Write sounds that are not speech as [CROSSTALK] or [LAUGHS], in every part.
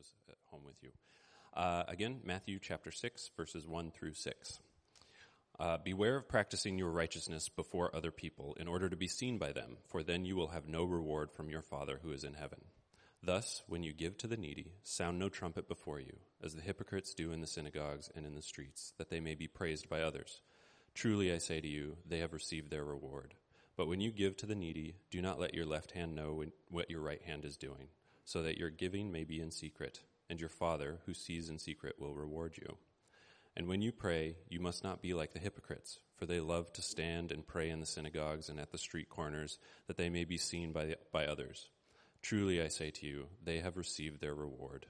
those at home with you. Uh, again, Matthew chapter 6, verses 1 through 6. Uh, Beware of practicing your righteousness before other people in order to be seen by them, for then you will have no reward from your Father who is in heaven. Thus, when you give to the needy, sound no trumpet before you, as the hypocrites do in the synagogues and in the streets, that they may be praised by others. Truly I say to you, they have received their reward. But when you give to the needy, do not let your left hand know what your right hand is doing, so that your giving may be in secret, and your Father, who sees in secret, will reward you. And when you pray, you must not be like the hypocrites, for they love to stand and pray in the synagogues and at the street corners, that they may be seen by, by others. Truly I say to you, they have received their reward.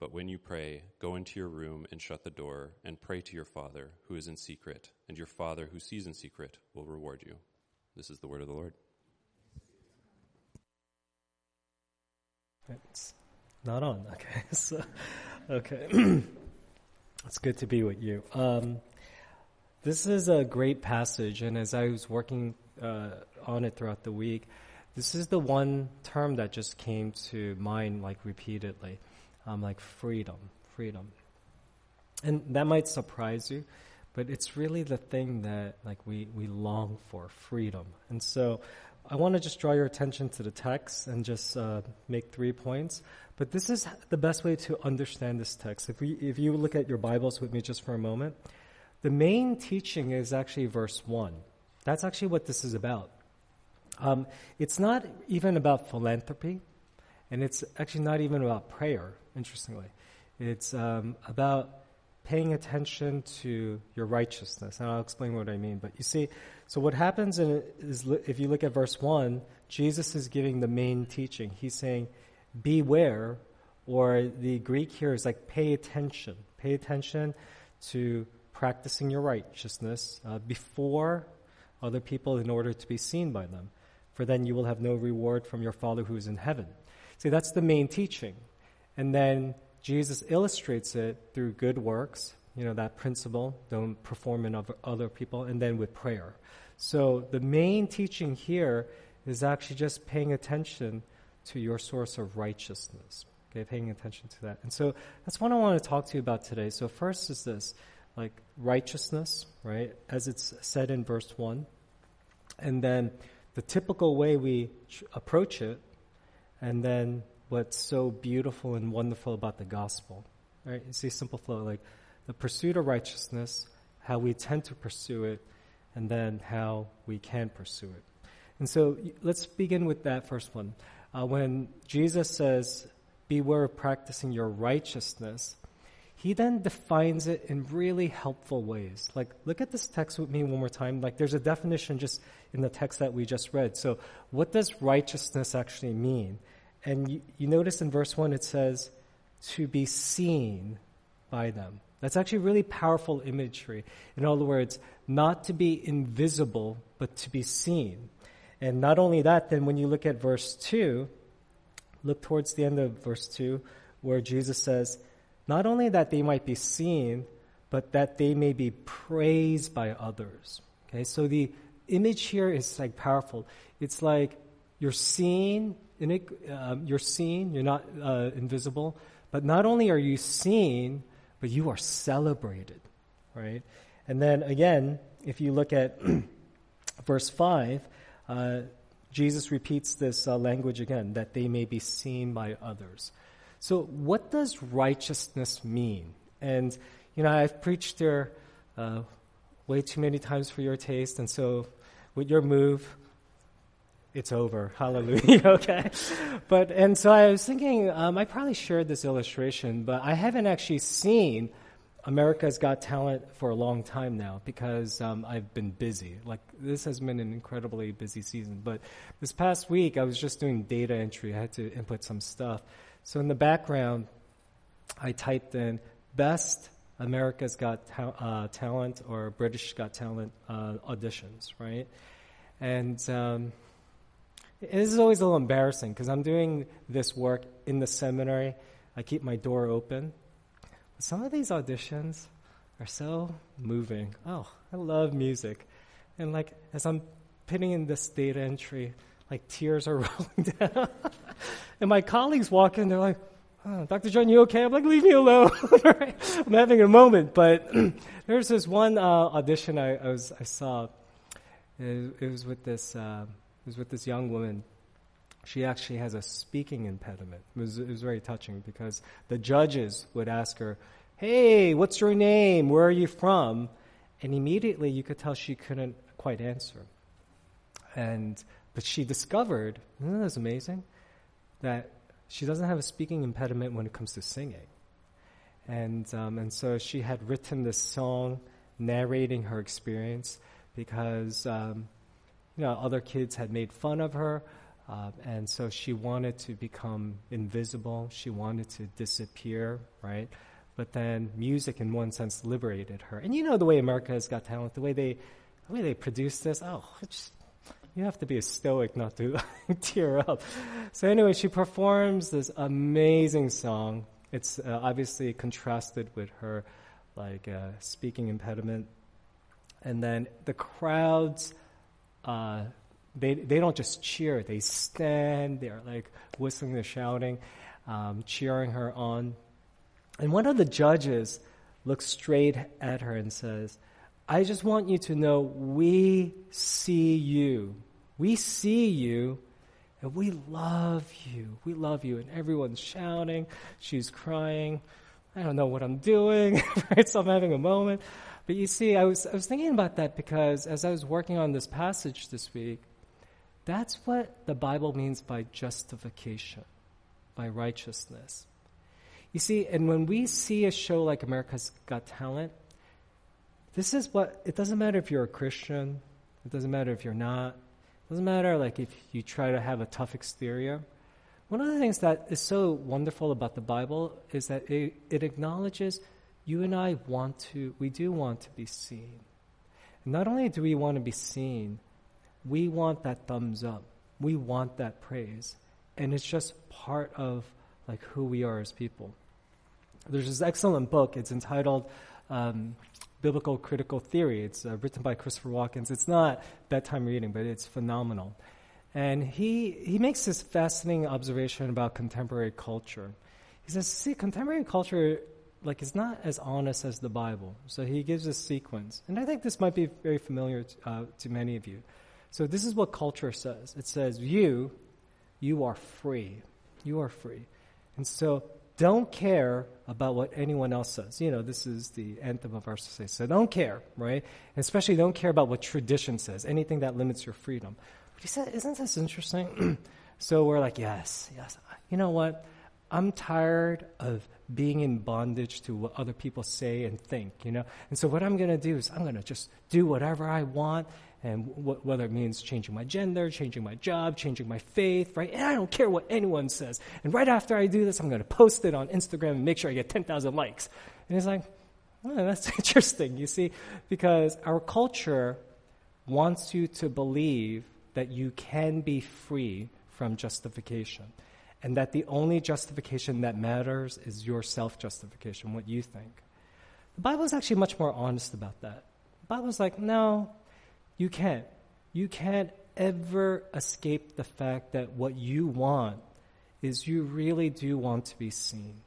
But when you pray, go into your room and shut the door, and pray to your Father who is in secret, and your Father who sees in secret will reward you. This is the word of the Lord. It's not on. [LAUGHS] Okay. So, [CLEARS THROAT] okay. it's good to be with you. Um, this is a great passage, and as I was working uh, on it throughout the week, this is the one term that just came to mind like repeatedly, um, like freedom, freedom. And that might surprise you, but it's really the thing that like we, we long for, freedom. And so I want to just draw your attention to the text and just uh, make three points. But this is the best way to understand this text. If, we, if you look at your Bibles with me just for a moment, the main teaching is actually verse 1. That's actually what this is about. Um, it's not even about philanthropy, and it's actually not even about prayer, interestingly. It's um, about paying attention to your righteousness. And I'll explain what I mean. But you see, so what happens is if you look at verse 1, Jesus is giving the main teaching. He's saying, beware, or the Greek here is like pay attention. Pay attention to practicing your righteousness uh, before other people in order to be seen by them for then you will have no reward from your Father who is in heaven. See, that's the main teaching. And then Jesus illustrates it through good works, you know, that principle, don't perform in other people, and then with prayer. So the main teaching here is actually just paying attention to your source of righteousness. Okay, paying attention to that. And so that's what I want to talk to you about today. So first is this, like righteousness, right? As it's said in verse 1. And then the typical way we approach it, and then what's so beautiful and wonderful about the gospel. Right? You see simple flow, like the pursuit of righteousness, how we tend to pursue it, and then how we can pursue it. And so let's begin with that first one. Uh, when Jesus says, Beware of practicing your righteousness, he then defines it in really helpful ways. Like, look at this text with me one more time. Like, there's a definition just in the text that we just read. So, what does righteousness actually mean? And you, you notice in verse 1 it says, to be seen by them. That's actually really powerful imagery. In other words, not to be invisible, but to be seen. And not only that, then when you look at verse 2, look towards the end of verse 2, where Jesus says, not only that they might be seen, but that they may be praised by others. Okay, so the image here is like powerful. It's like you're seen, it, um, you're seen, you're not uh, invisible, but not only are you seen, but you are celebrated, right? And then again, if you look at [CLEARS THROAT] verse 5, uh, Jesus repeats this uh, language again, that they may be seen by others. So, what does righteousness mean? And, you know, I've preached there uh, way too many times for your taste, and so with your move, it's over. [LAUGHS] Hallelujah. [LAUGHS] okay. But, and so I was thinking, um, I probably shared this illustration, but I haven't actually seen America's Got Talent for a long time now because um, I've been busy. Like, this has been an incredibly busy season. But this past week, I was just doing data entry. I had to input some stuff. So in the background, I typed in best America's Got ta- uh, Talent or British Got Talent uh, auditions, right? And um, this is always a little embarrassing because I'm doing this work in the seminary. I keep my door open. But some of these auditions are so moving. Oh, I love music. And like as I'm putting in this data entry, like tears are [LAUGHS] rolling down. and my colleagues walk in, they're like, oh, Dr. Jeon, you okay? I'm like, leave me alone. [LAUGHS] I'm having a moment. But [CLEARS THROAT] there's this one uh, audition I, I, was I saw. It, it was with this uh, was with this young woman. She actually has a speaking impediment. It was, it was very touching because the judges would ask her, "Hey, what's your name? Where are you from?" And immediately you could tell she couldn't quite answer. And but she discovered, isn't that amazing? That she doesn't have a speaking impediment when it comes to singing. And, um, and so she had written this song narrating her experience because, um, you know, other kids had made fun of her. Uh, and so she wanted to become invisible. She wanted to disappear, right? But then music, in one sense, liberated her. And you know the way America's Got Talent, the way they, the way they produce this. Oh, it's you have to be a stoic not to [LAUGHS] tear up. So anyway, she performs this amazing song. It's uh, obviously contrasted with her like uh, speaking impediment, and then the crowds. Uh, they they don't just cheer; they stand. They're like whistling, they're shouting, um, cheering her on. And one of the judges looks straight at her and says, "I just want you to know we see you." We see you and we love you. We love you. And everyone's shouting. She's crying. I don't know what I'm doing, [LAUGHS] right? So I'm having a moment. But you see, I was, I was thinking about that because as I was working on this passage this week, that's what the Bible means by justification, by righteousness. You see, and when we see a show like America's Got Talent, this is what, it doesn't matter if you're a Christian, it doesn't matter if you're not, it doesn't matter like if you try to have a tough exterior. One of the things that is so wonderful about the Bible is that it, it acknowledges you and I want to, we do want to be seen. Not only do we want to be seen, we want that thumbs up. We want that praise. And it's just part of like who we are as people. There's this excellent book. It's entitled um, biblical critical theory. It's uh, written by Christopher Watkins. It's not bedtime reading, but it's phenomenal. And he, he makes this fascinating observation about contemporary culture. He says, see, contemporary culture like it's not as honest as the Bible. So he gives a sequence. And I think this might be very familiar to, uh, to many of you. So this is what culture says. It says, you, you are free. You are free. And so don't care about what anyone else says. You know, this is the anthem of our society. So don't care, right? And especially don't care about what tradition says, anything that limits your freedom. But he said, isn't this interesting? [CLEARS THROAT] so we're like, yes, yes. You know what? I'm tired of being in bondage to what other people say and think, you know? And so what I'm going to do is I'm going to just do whatever I want and wh- whether it means changing my gender, changing my job, changing my faith, right? And I don't care what anyone says. And right after I do this, I'm going to post it on Instagram and make sure I get 10,000 likes. And he's like, oh, that's [LAUGHS] interesting, you see, because our culture wants you to believe that you can be free from justification. And that the only justification that matters is your self justification, what you think. The Bible is actually much more honest about that. The Bible is like, no, you can't. You can't ever escape the fact that what you want is you really do want to be seen,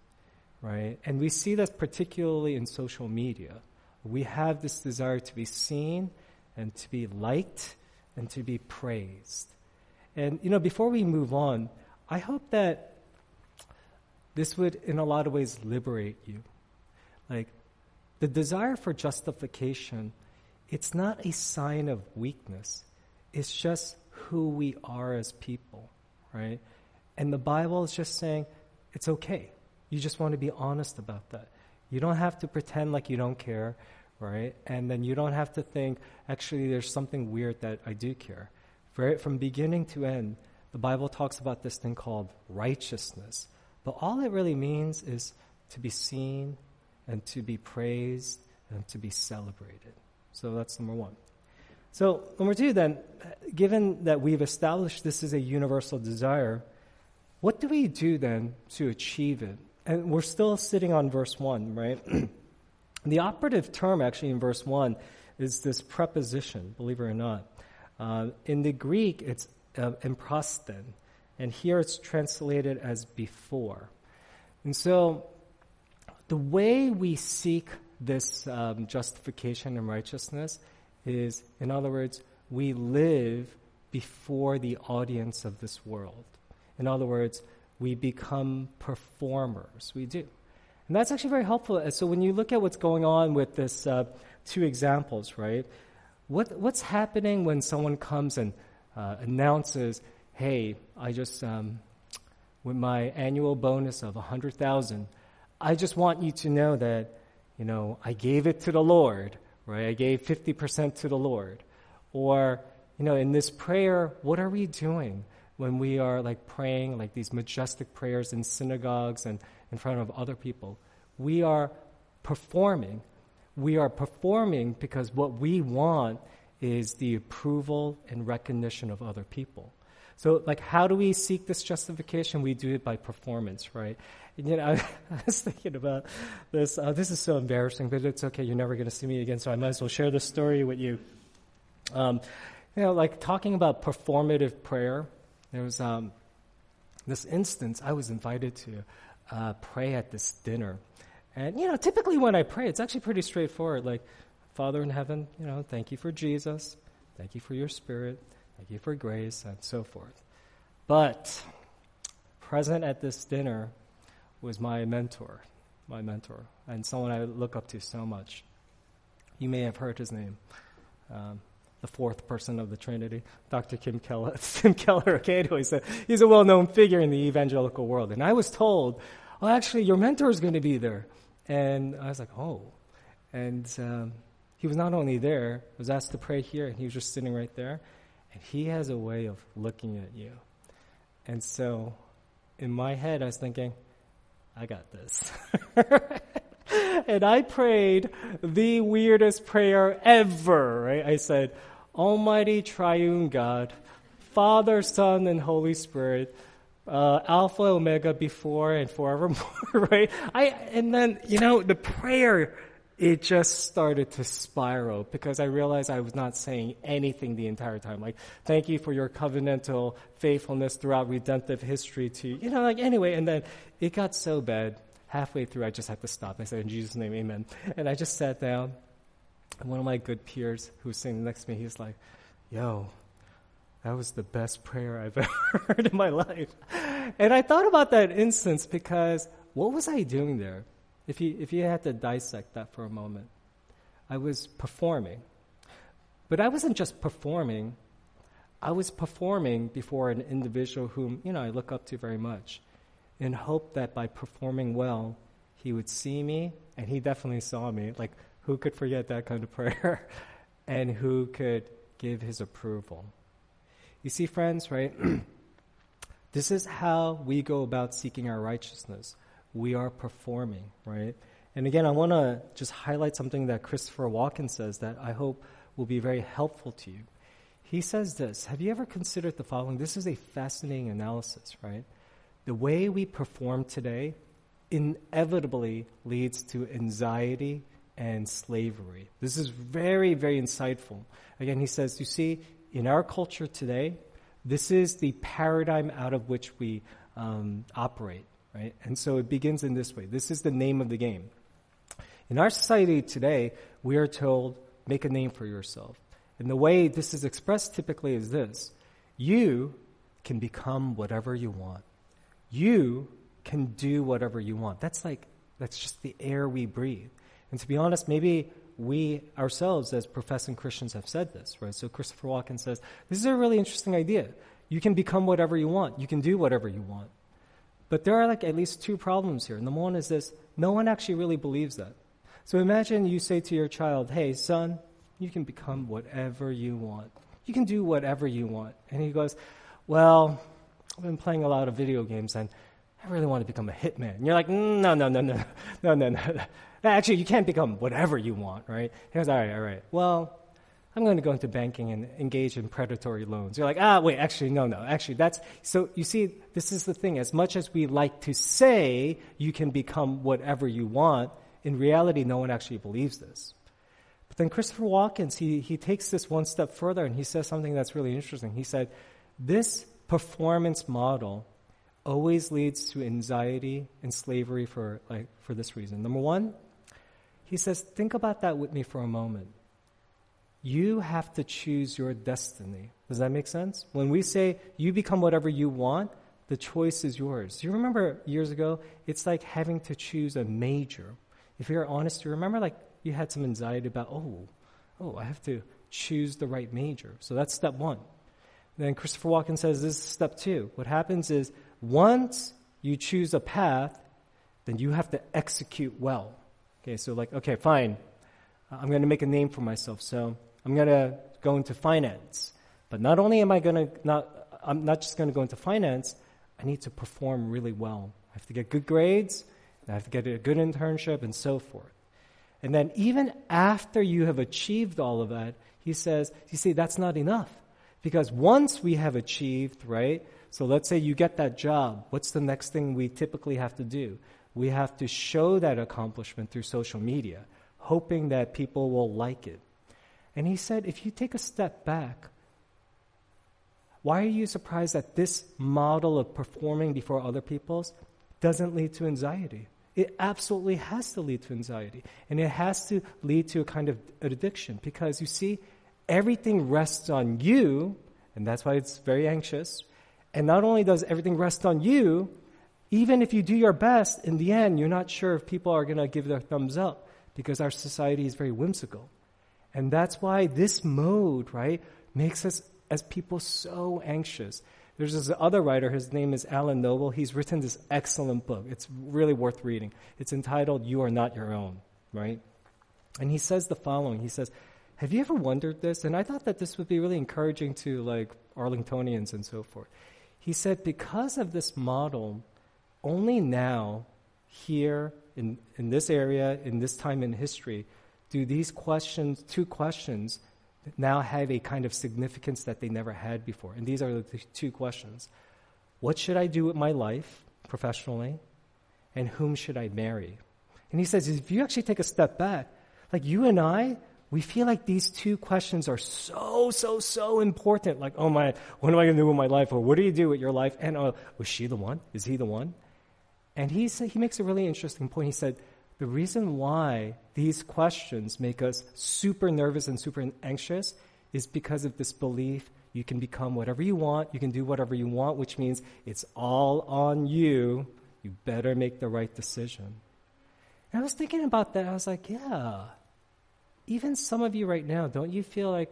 right? And we see that particularly in social media. We have this desire to be seen and to be liked and to be praised. And, you know, before we move on, I hope that this would, in a lot of ways, liberate you. Like, the desire for justification it's not a sign of weakness. It's just who we are as people, right? And the Bible is just saying it's okay. You just want to be honest about that. You don't have to pretend like you don't care, right? And then you don't have to think, actually, there's something weird that I do care. From beginning to end, the Bible talks about this thing called righteousness. But all it really means is to be seen and to be praised and to be celebrated. So that's number one. So, number two, then, given that we've established this is a universal desire, what do we do then to achieve it? And we're still sitting on verse one, right? [CLEARS THROAT] the operative term actually in verse one is this preposition, believe it or not. Uh, in the Greek, it's uh, emprosthen, and here it's translated as before. And so, the way we seek this um, justification and righteousness is, in other words, we live before the audience of this world. In other words, we become performers. We do. And that's actually very helpful. So when you look at what's going on with this uh, two examples, right? What, what's happening when someone comes and uh, announces, hey, I just, um, with my annual bonus of a 100,000, I just want you to know that, you know, I gave it to the Lord, right? I gave 50% to the Lord. Or, you know, in this prayer, what are we doing when we are like praying like these majestic prayers in synagogues and in front of other people? We are performing. We are performing because what we want is the approval and recognition of other people. So, like, how do we seek this justification? We do it by performance, right? And, you know, I, [LAUGHS] I was thinking about this. Uh, this is so embarrassing, but it's okay. You're never going to see me again, so I might as well share this story with you. Um, you know, like talking about performative prayer, there was um, this instance I was invited to uh, pray at this dinner. And, you know, typically when I pray, it's actually pretty straightforward. Like, Father in heaven, you know, thank you for Jesus. Thank you for your spirit. Thank you for grace and so forth. But present at this dinner was my mentor, my mentor, and someone I look up to so much. You may have heard his name. Um, the fourth person of the Trinity, Dr. Kim Keller. [LAUGHS] Tim Keller, okay, anyway, so he's a well known figure in the evangelical world. And I was told, oh, actually, your mentor is going to be there. And I was like, oh. And um, he was not only there, was asked to pray here, and he was just sitting right there. And he has a way of looking at you. And so in my head, I was thinking, I got this. [LAUGHS] and I prayed the weirdest prayer ever, right? I said, Almighty Triune God, Father, Son, and Holy Spirit, uh, Alpha, Omega, before and forevermore, [LAUGHS] right? I, and then, you know, the prayer, it just started to spiral because I realized I was not saying anything the entire time. Like, thank you for your covenantal faithfulness throughout redemptive history to, you know, like, anyway, and then it got so bad. Halfway through, I just had to stop. I said, in Jesus' name, amen. And I just sat down and one of my good peers who was sitting next to me, he's like, yo, that was the best prayer I've [LAUGHS] ever heard in my life. And I thought about that instance because what was I doing there? If you, if you had to dissect that for a moment, I was performing. But I wasn't just performing, I was performing before an individual whom, you know, I look up to very much in hope that by performing well, he would see me, and he definitely saw me. Like, who could forget that kind of prayer? [LAUGHS] and who could give his approval? You see, friends, right? [CLEARS THROAT] this is how we go about seeking our righteousness. We are performing, right? And again, I want to just highlight something that Christopher Watkin says that I hope will be very helpful to you. He says this Have you ever considered the following? This is a fascinating analysis, right? The way we perform today inevitably leads to anxiety and slavery. This is very, very insightful. Again, he says, you see, in our culture today, this is the paradigm out of which we um, operate, right? And so it begins in this way. This is the name of the game. In our society today, we are told, make a name for yourself. And the way this is expressed typically is this you can become whatever you want. You can do whatever you want. That's like, that's just the air we breathe. And to be honest, maybe we ourselves as professing Christians have said this, right? So Christopher Watkin says, this is a really interesting idea. You can become whatever you want. You can do whatever you want. But there are like at least two problems here. Number one is this, no one actually really believes that. So imagine you say to your child, hey, son, you can become whatever you want. You can do whatever you want. And he goes, well, I've been playing a lot of video games and I really want to become a hitman. And you're like, no, no, no, no, [LAUGHS] no, no, no. Actually, you can't become whatever you want, right? He goes, all right, all right. Well, I'm going to go into banking and engage in predatory loans. You're like, ah, wait, actually, no, no. Actually, that's, so you see, this is the thing. As much as we like to say you can become whatever you want, in reality, no one actually believes this. But then Christopher Watkins, he, he takes this one step further and he says something that's really interesting. He said, this performance model always leads to anxiety and slavery for like for this reason. Number 1, he says think about that with me for a moment. You have to choose your destiny. Does that make sense? When we say you become whatever you want, the choice is yours. You remember years ago, it's like having to choose a major. If you're honest, you remember like you had some anxiety about, oh, oh, I have to choose the right major. So that's step one. Then Christopher Watkin says this is step two. What happens is once you choose a path, then you have to execute well. Okay, so like, okay, fine. I'm going to make a name for myself. So I'm going to go into finance. But not only am I going to not, I'm not just going to go into finance, I need to perform really well. I have to get good grades, I have to get a good internship, and so forth. And then even after you have achieved all of that, he says, you see, that's not enough. Because once we have achieved, right? So let's say you get that job. What's the next thing we typically have to do? We have to show that accomplishment through social media, hoping that people will like it. And he said, if you take a step back, why are you surprised that this model of performing before other people's doesn't lead to anxiety? It absolutely has to lead to anxiety. And it has to lead to a kind of addiction because you see, everything rests on you, and that's why it's very anxious. And not only does everything rest on you, even if you do your best, in the end, you're not sure if people are going to give their thumbs up because our society is very whimsical. And that's why this mode, right, makes us as people so anxious. There's this other writer, his name is Alan Noble. He's written this excellent book. It's really worth reading. It's entitled You Are Not Your Own, right? And he says the following. He says, Have you ever wondered this? And I thought that this would be really encouraging to like Arlingtonians and so forth. He said, Because of this model, only now, here in, in this area, in this time in history, do these questions, two questions, now have a kind of significance that they never had before. And these are the two questions What should I do with my life professionally? And whom should I marry? And he says, if you actually take a step back, like you and I, we feel like these two questions are so, so, so important. Like, oh my, what am I going to do with my life? Or what do you do with your life? And oh, was she the one? Is he the one? And he, said, he makes a really interesting point. He said, the reason why these questions make us super nervous and super anxious is because of this belief you can become whatever you want, you can do whatever you want, which means it's all on you. You better make the right decision. And I was thinking about that. I was like, yeah, even some of you right now, don't you feel like,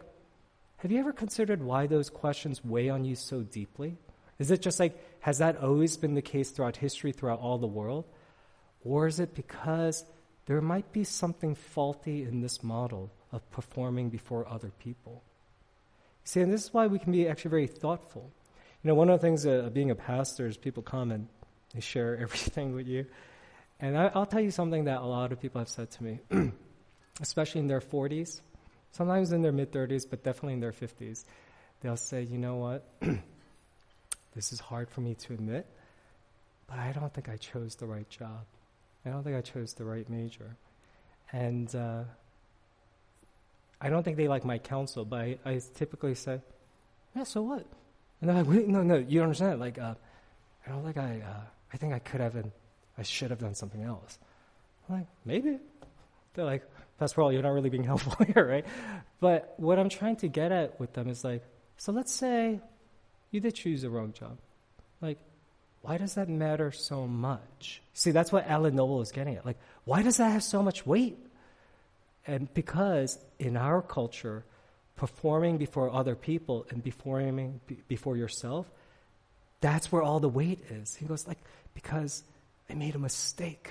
have you ever considered why those questions weigh on you so deeply? Is it just like, has that always been the case throughout history, throughout all the world? Or is it because there might be something faulty in this model of performing before other people? See, and this is why we can be actually very thoughtful. You know, one of the things uh, being a pastor is people come and they share [LAUGHS] everything with you. And I, will tell you something that a lot of people have said to me, [CLEARS THROAT] especially in their 40s, sometimes in their mid 30s, but definitely in their 50s. They'll say, you know what? [CLEARS THROAT] this is hard for me to admit, but I don't think I chose the right job. I don't think I chose the right major. And uh, I don't think they like my counsel, but I, I, typically say, yeah, so what? And they're like, wait, no, no, you don't understand. Like, uh, I don't think I, uh, I think I could have and I should have done something else. I'm like, maybe. They're like, that's all. you're not really being [LAUGHS] helpful here, right? But what I'm trying to get at with them is like, so let's say you did choose the wrong job. Like, why does that matter so much? See, that's what Alan Noble is getting at. Like, why does that have so much weight? And because in our culture, performing before other people and performing before yourself, that's where all the weight is. He goes like, because I made a mistake.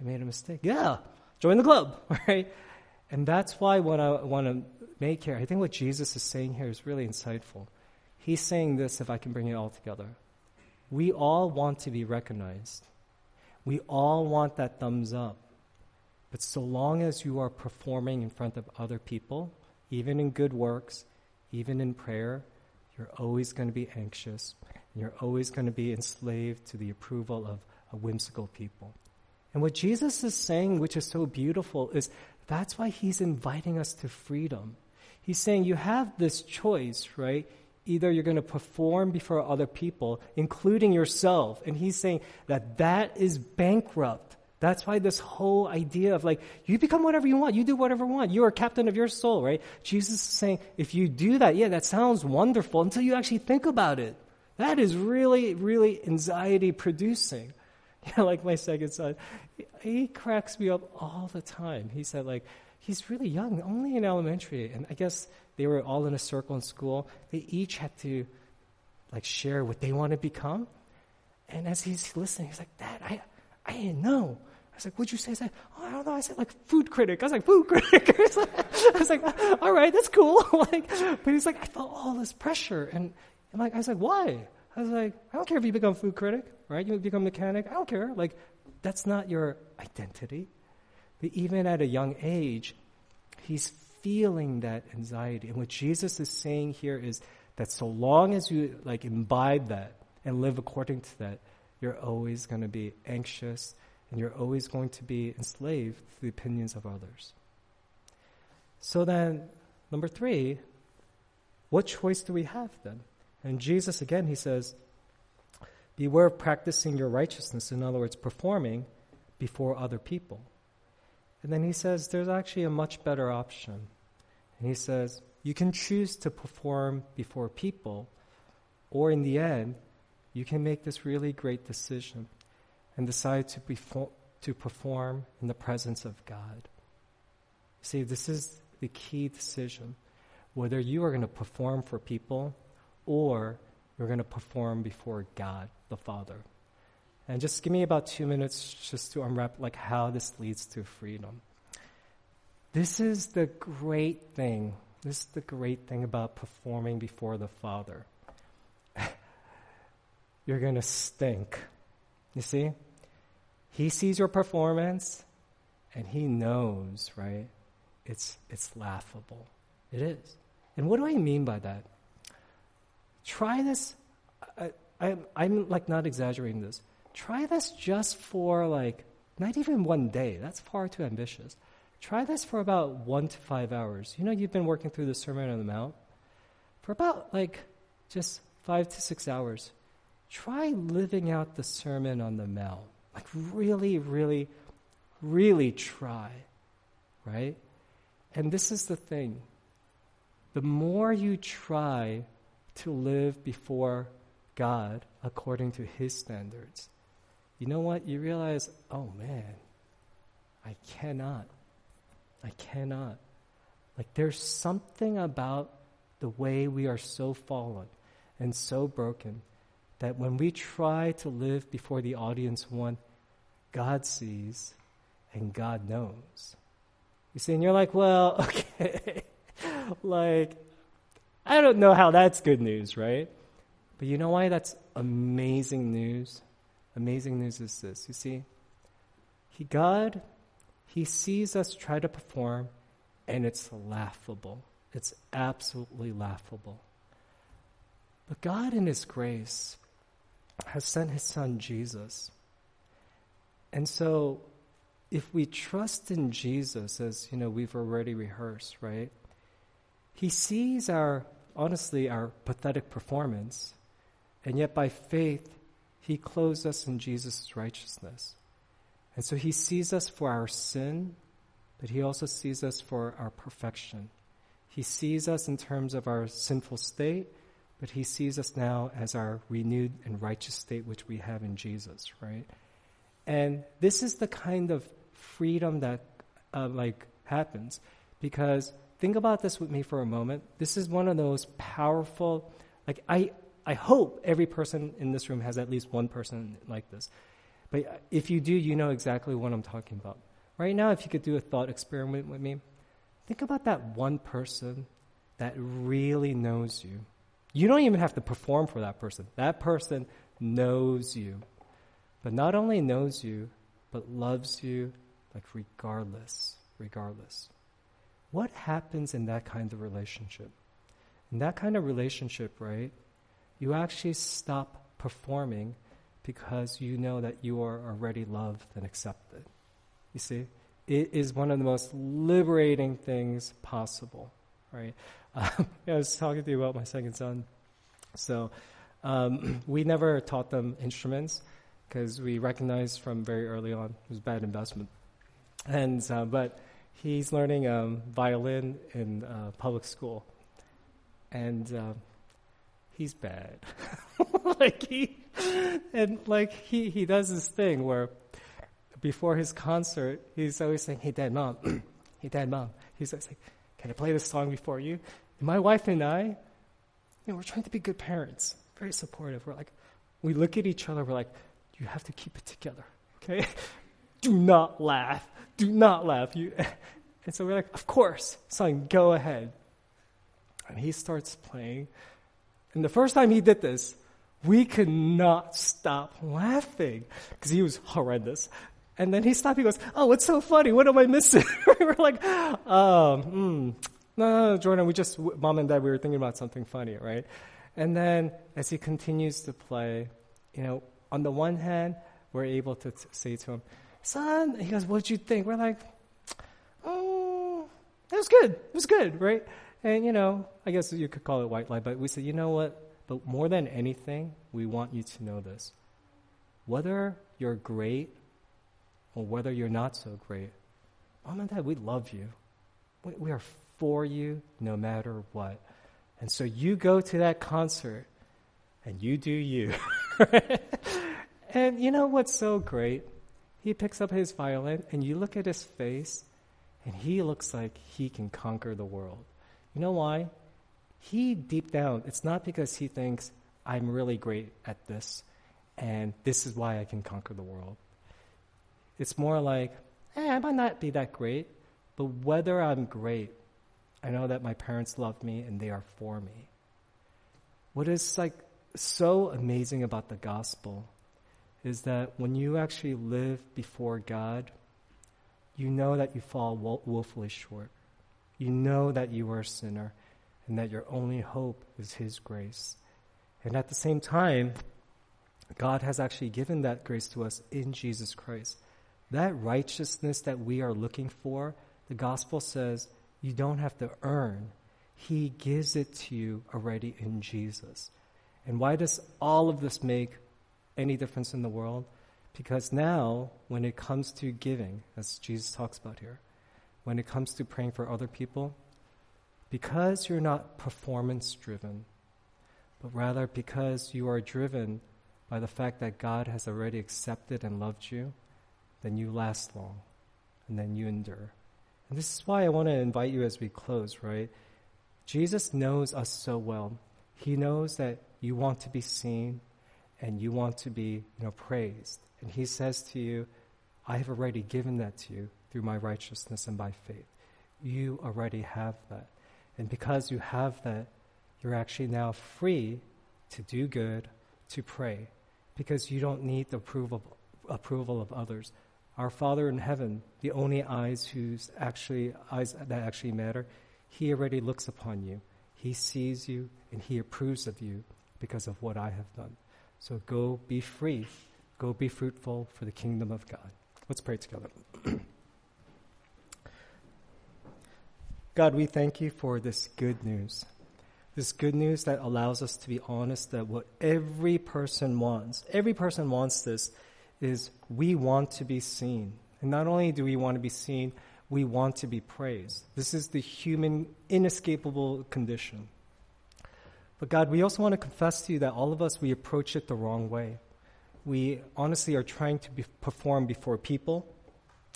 I made a mistake. Yeah, join the club, [LAUGHS] right? And that's why what I want to make here, I think what Jesus is saying here is really insightful. He's saying this, if I can bring it all together. We all want to be recognized. We all want that thumbs up. But so long as you are performing in front of other people, even in good works, even in prayer, you're always going to be anxious. And you're always going to be enslaved to the approval of a whimsical people. And what Jesus is saying, which is so beautiful, is that's why he's inviting us to freedom. He's saying you have this choice, right? Either you're going to perform before other people, including yourself. And he's saying that that is bankrupt. That's why this whole idea of like, you become whatever you want, you do whatever you want, you are captain of your soul, right? Jesus is saying, if you do that, yeah, that sounds wonderful until you actually think about it. That is really, really anxiety producing. [LAUGHS] Know, like my second son, he cracks me up all the time. He said, like, he's really young, only in elementary. And I guess they were all in a circle in school. They each had to, like, share what they want to become. And as he's listening, he's like, Dad, I, I didn't know. I was like, what'd you say? I said, oh, I don't know. I said, like, food critic. I was like, food critic. [LAUGHS] I was like, all right, that's cool. [LAUGHS] like, but he's like, I felt all this pressure. And, I'm like, I was like, why? I was like, I don't care if you become food critic, right? You become mechanic. I don't care. Like, that's not your identity. But even at a young age, he's feeling that anxiety. And what Jesus is saying here is that so long as you like imbibe that and live according to that, you're always going to be anxious and you're always going to be enslaved to the opinions of others. So then, number three, what choice do we have then? And Jesus, again, he says, Beware of practicing your righteousness, in other words, performing before other people. And then he says, There's actually a much better option. And he says, You can choose to perform before people, or in the end, you can make this really great decision and decide to, befo- to perform in the presence of God. See, this is the key decision whether you are going to perform for people or you're going to perform before God the Father. And just give me about two minutes just to unwrap like how this leads to freedom. This is the great thing. This is the great thing about performing before the Father. [LAUGHS] You're going to stink. You see? He sees your performance and he knows, right? It's, it's laughable. It is. And what do I mean by that? Try this. I, I, I'm like not exaggerating this. Try this just for like, not even one day. That's far too ambitious. Try this for about one to five hours. You know, you've been working through the Sermon on the Mount. For about like just five to six hours, try living out the Sermon on the Mount. Like, really, really, really try, right? And this is the thing the more you try to live before God according to His standards, you know what? You realize, oh man, I cannot. I cannot. Like, there's something about the way we are so fallen and so broken that when we try to live before the audience one, God sees and God knows. You see, and you're like, well, [LAUGHS] okay, like, I don't know how that's good news, right? But you know why that's amazing news? Amazing news is this. You see, he, God he sees us try to perform, and it's laughable. It's absolutely laughable. But God, in His grace, has sent His Son Jesus. And so, if we trust in Jesus, as you know, we've already rehearsed, right? He sees our, honestly, our pathetic performance, and yet by faith, He clothes us in Jesus' righteousness. And so he sees us for our sin, but he also sees us for our perfection. He sees us in terms of our sinful state, but he sees us now as our renewed and righteous state which we have in Jesus, right? And this is the kind of freedom that uh, like happens because think about this with me for a moment. This is one of those powerful like I I hope every person in this room has at least one person like this. But if you do, you know exactly what I'm talking about. Right now, if you could do a thought experiment with me, think about that one person that really knows you. You don't even have to perform for that person. That person knows you. But not only knows you, but loves you like regardless, regardless. What happens in that kind of relationship? In that kind of relationship, right, you actually stop performing because you know that you are already loved and accepted. You see, it is one of the most liberating things possible, right? [LAUGHS] Um, I was talking to you about my second son. So um, [CLEARS THROAT] we never taught them instruments because we recognized from very early on it was a bad investment. And uh, but he's learning um, violin in uh, public school, and uh, he's bad. [LAUGHS] like he and like he he does this thing where before his concert he's always saying, "Hey, Dad, Mom, [CLEARS THROAT] hey, Dad, Mom." He's always like, "Can I play this song before you?" And my wife and I, you know, we're trying to be good parents, very supportive. We're like, we look at each other. We're like, "You have to keep it together, okay? [LAUGHS] Do not laugh. Do not laugh." You. [LAUGHS] And so we're like, "Of course, son, go ahead." And he starts playing. And the first time he did this, we could not stop laughing because he was horrendous. And then he stopped. He goes, "Oh, what's so funny? What am I missing?" [LAUGHS] we're like, um, mm, "No, no, Jordan. We just mom and dad. We were thinking about something funny, right?" And then as he continues to play, you know, on the one hand, we're able to t- say to him, "Son," he goes, "What'd you think?" We're like, "Oh, it was good. It was good, right?" And you know, I guess you could call it white lie, but we said, "You know what? But more than anything, we want you to know this. Whether you're great or whether you're not so great, mom and dad, we love you. We, we are for you no matter what. And so you go to that concert and you do you. [LAUGHS] and you know what's so great? He picks up his violin and you look at his face and he looks like he can conquer the world. You know why? he deep down, it's not because he thinks I'm really great at this and this is why I can conquer the world. It's more like, eh, I might not be that great, but whether I'm great, I know that my parents love me and they are for me. What is like so amazing about the gospel is that when you actually live before God, you know that you fall woefully short. You know that you are a sinner and that your only hope is His grace. And at the same time, God has actually given that grace to us in Jesus Christ. That righteousness that we are looking for, the gospel says you don't have to earn. He gives it to you already in Jesus. And why does all of this make any difference in the world? Because now, when it comes to giving, as Jesus talks about here, when it comes to praying for other people, because you're not performance driven, but rather because you are driven by the fact that God has already accepted and loved you, then you last long and then you endure. And this is why I want to invite you as we close, right? Jesus knows us so well. He knows that you want to be seen and you want to be, you know, praised. And he says to you, I have already given that to you through my righteousness and by faith. You already have that. And because you have that, you're actually now free to do good, to pray, because you don't need the approval, approval of others. Our Father in heaven, the only eyes whose actually eyes that actually matter, He already looks upon you. He sees you and He approves of you because of what I have done. So go be free. Go be fruitful for the kingdom of God. Let's pray together. [CLEARS THROAT] God, we thank you for this good news. This good news that allows us to be honest that what every person wants, every person wants this, is we want to be seen. And not only do we want to be seen, we want to be praised. This is the human, inescapable condition. But God, we also want to confess to you that all of us, we approach it the wrong way. We honestly are trying to be, perform before people,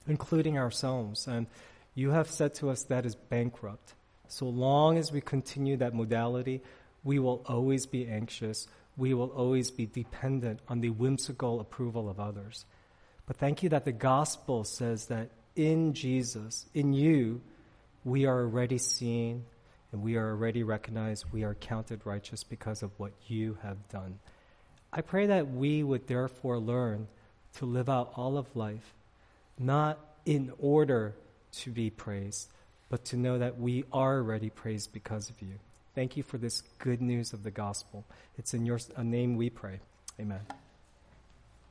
including ourselves. And you have said to us that is bankrupt. So long as we continue that modality, we will always be anxious. We will always be dependent on the whimsical approval of others. But thank you that the gospel says that in Jesus, in you, we are already seen and we are already recognized. We are counted righteous because of what you have done. I pray that we would therefore learn to live out all of life, not in order to be praised, but to know that we are already praised because of you. Thank you for this good news of the gospel. It's in your name we pray. Amen.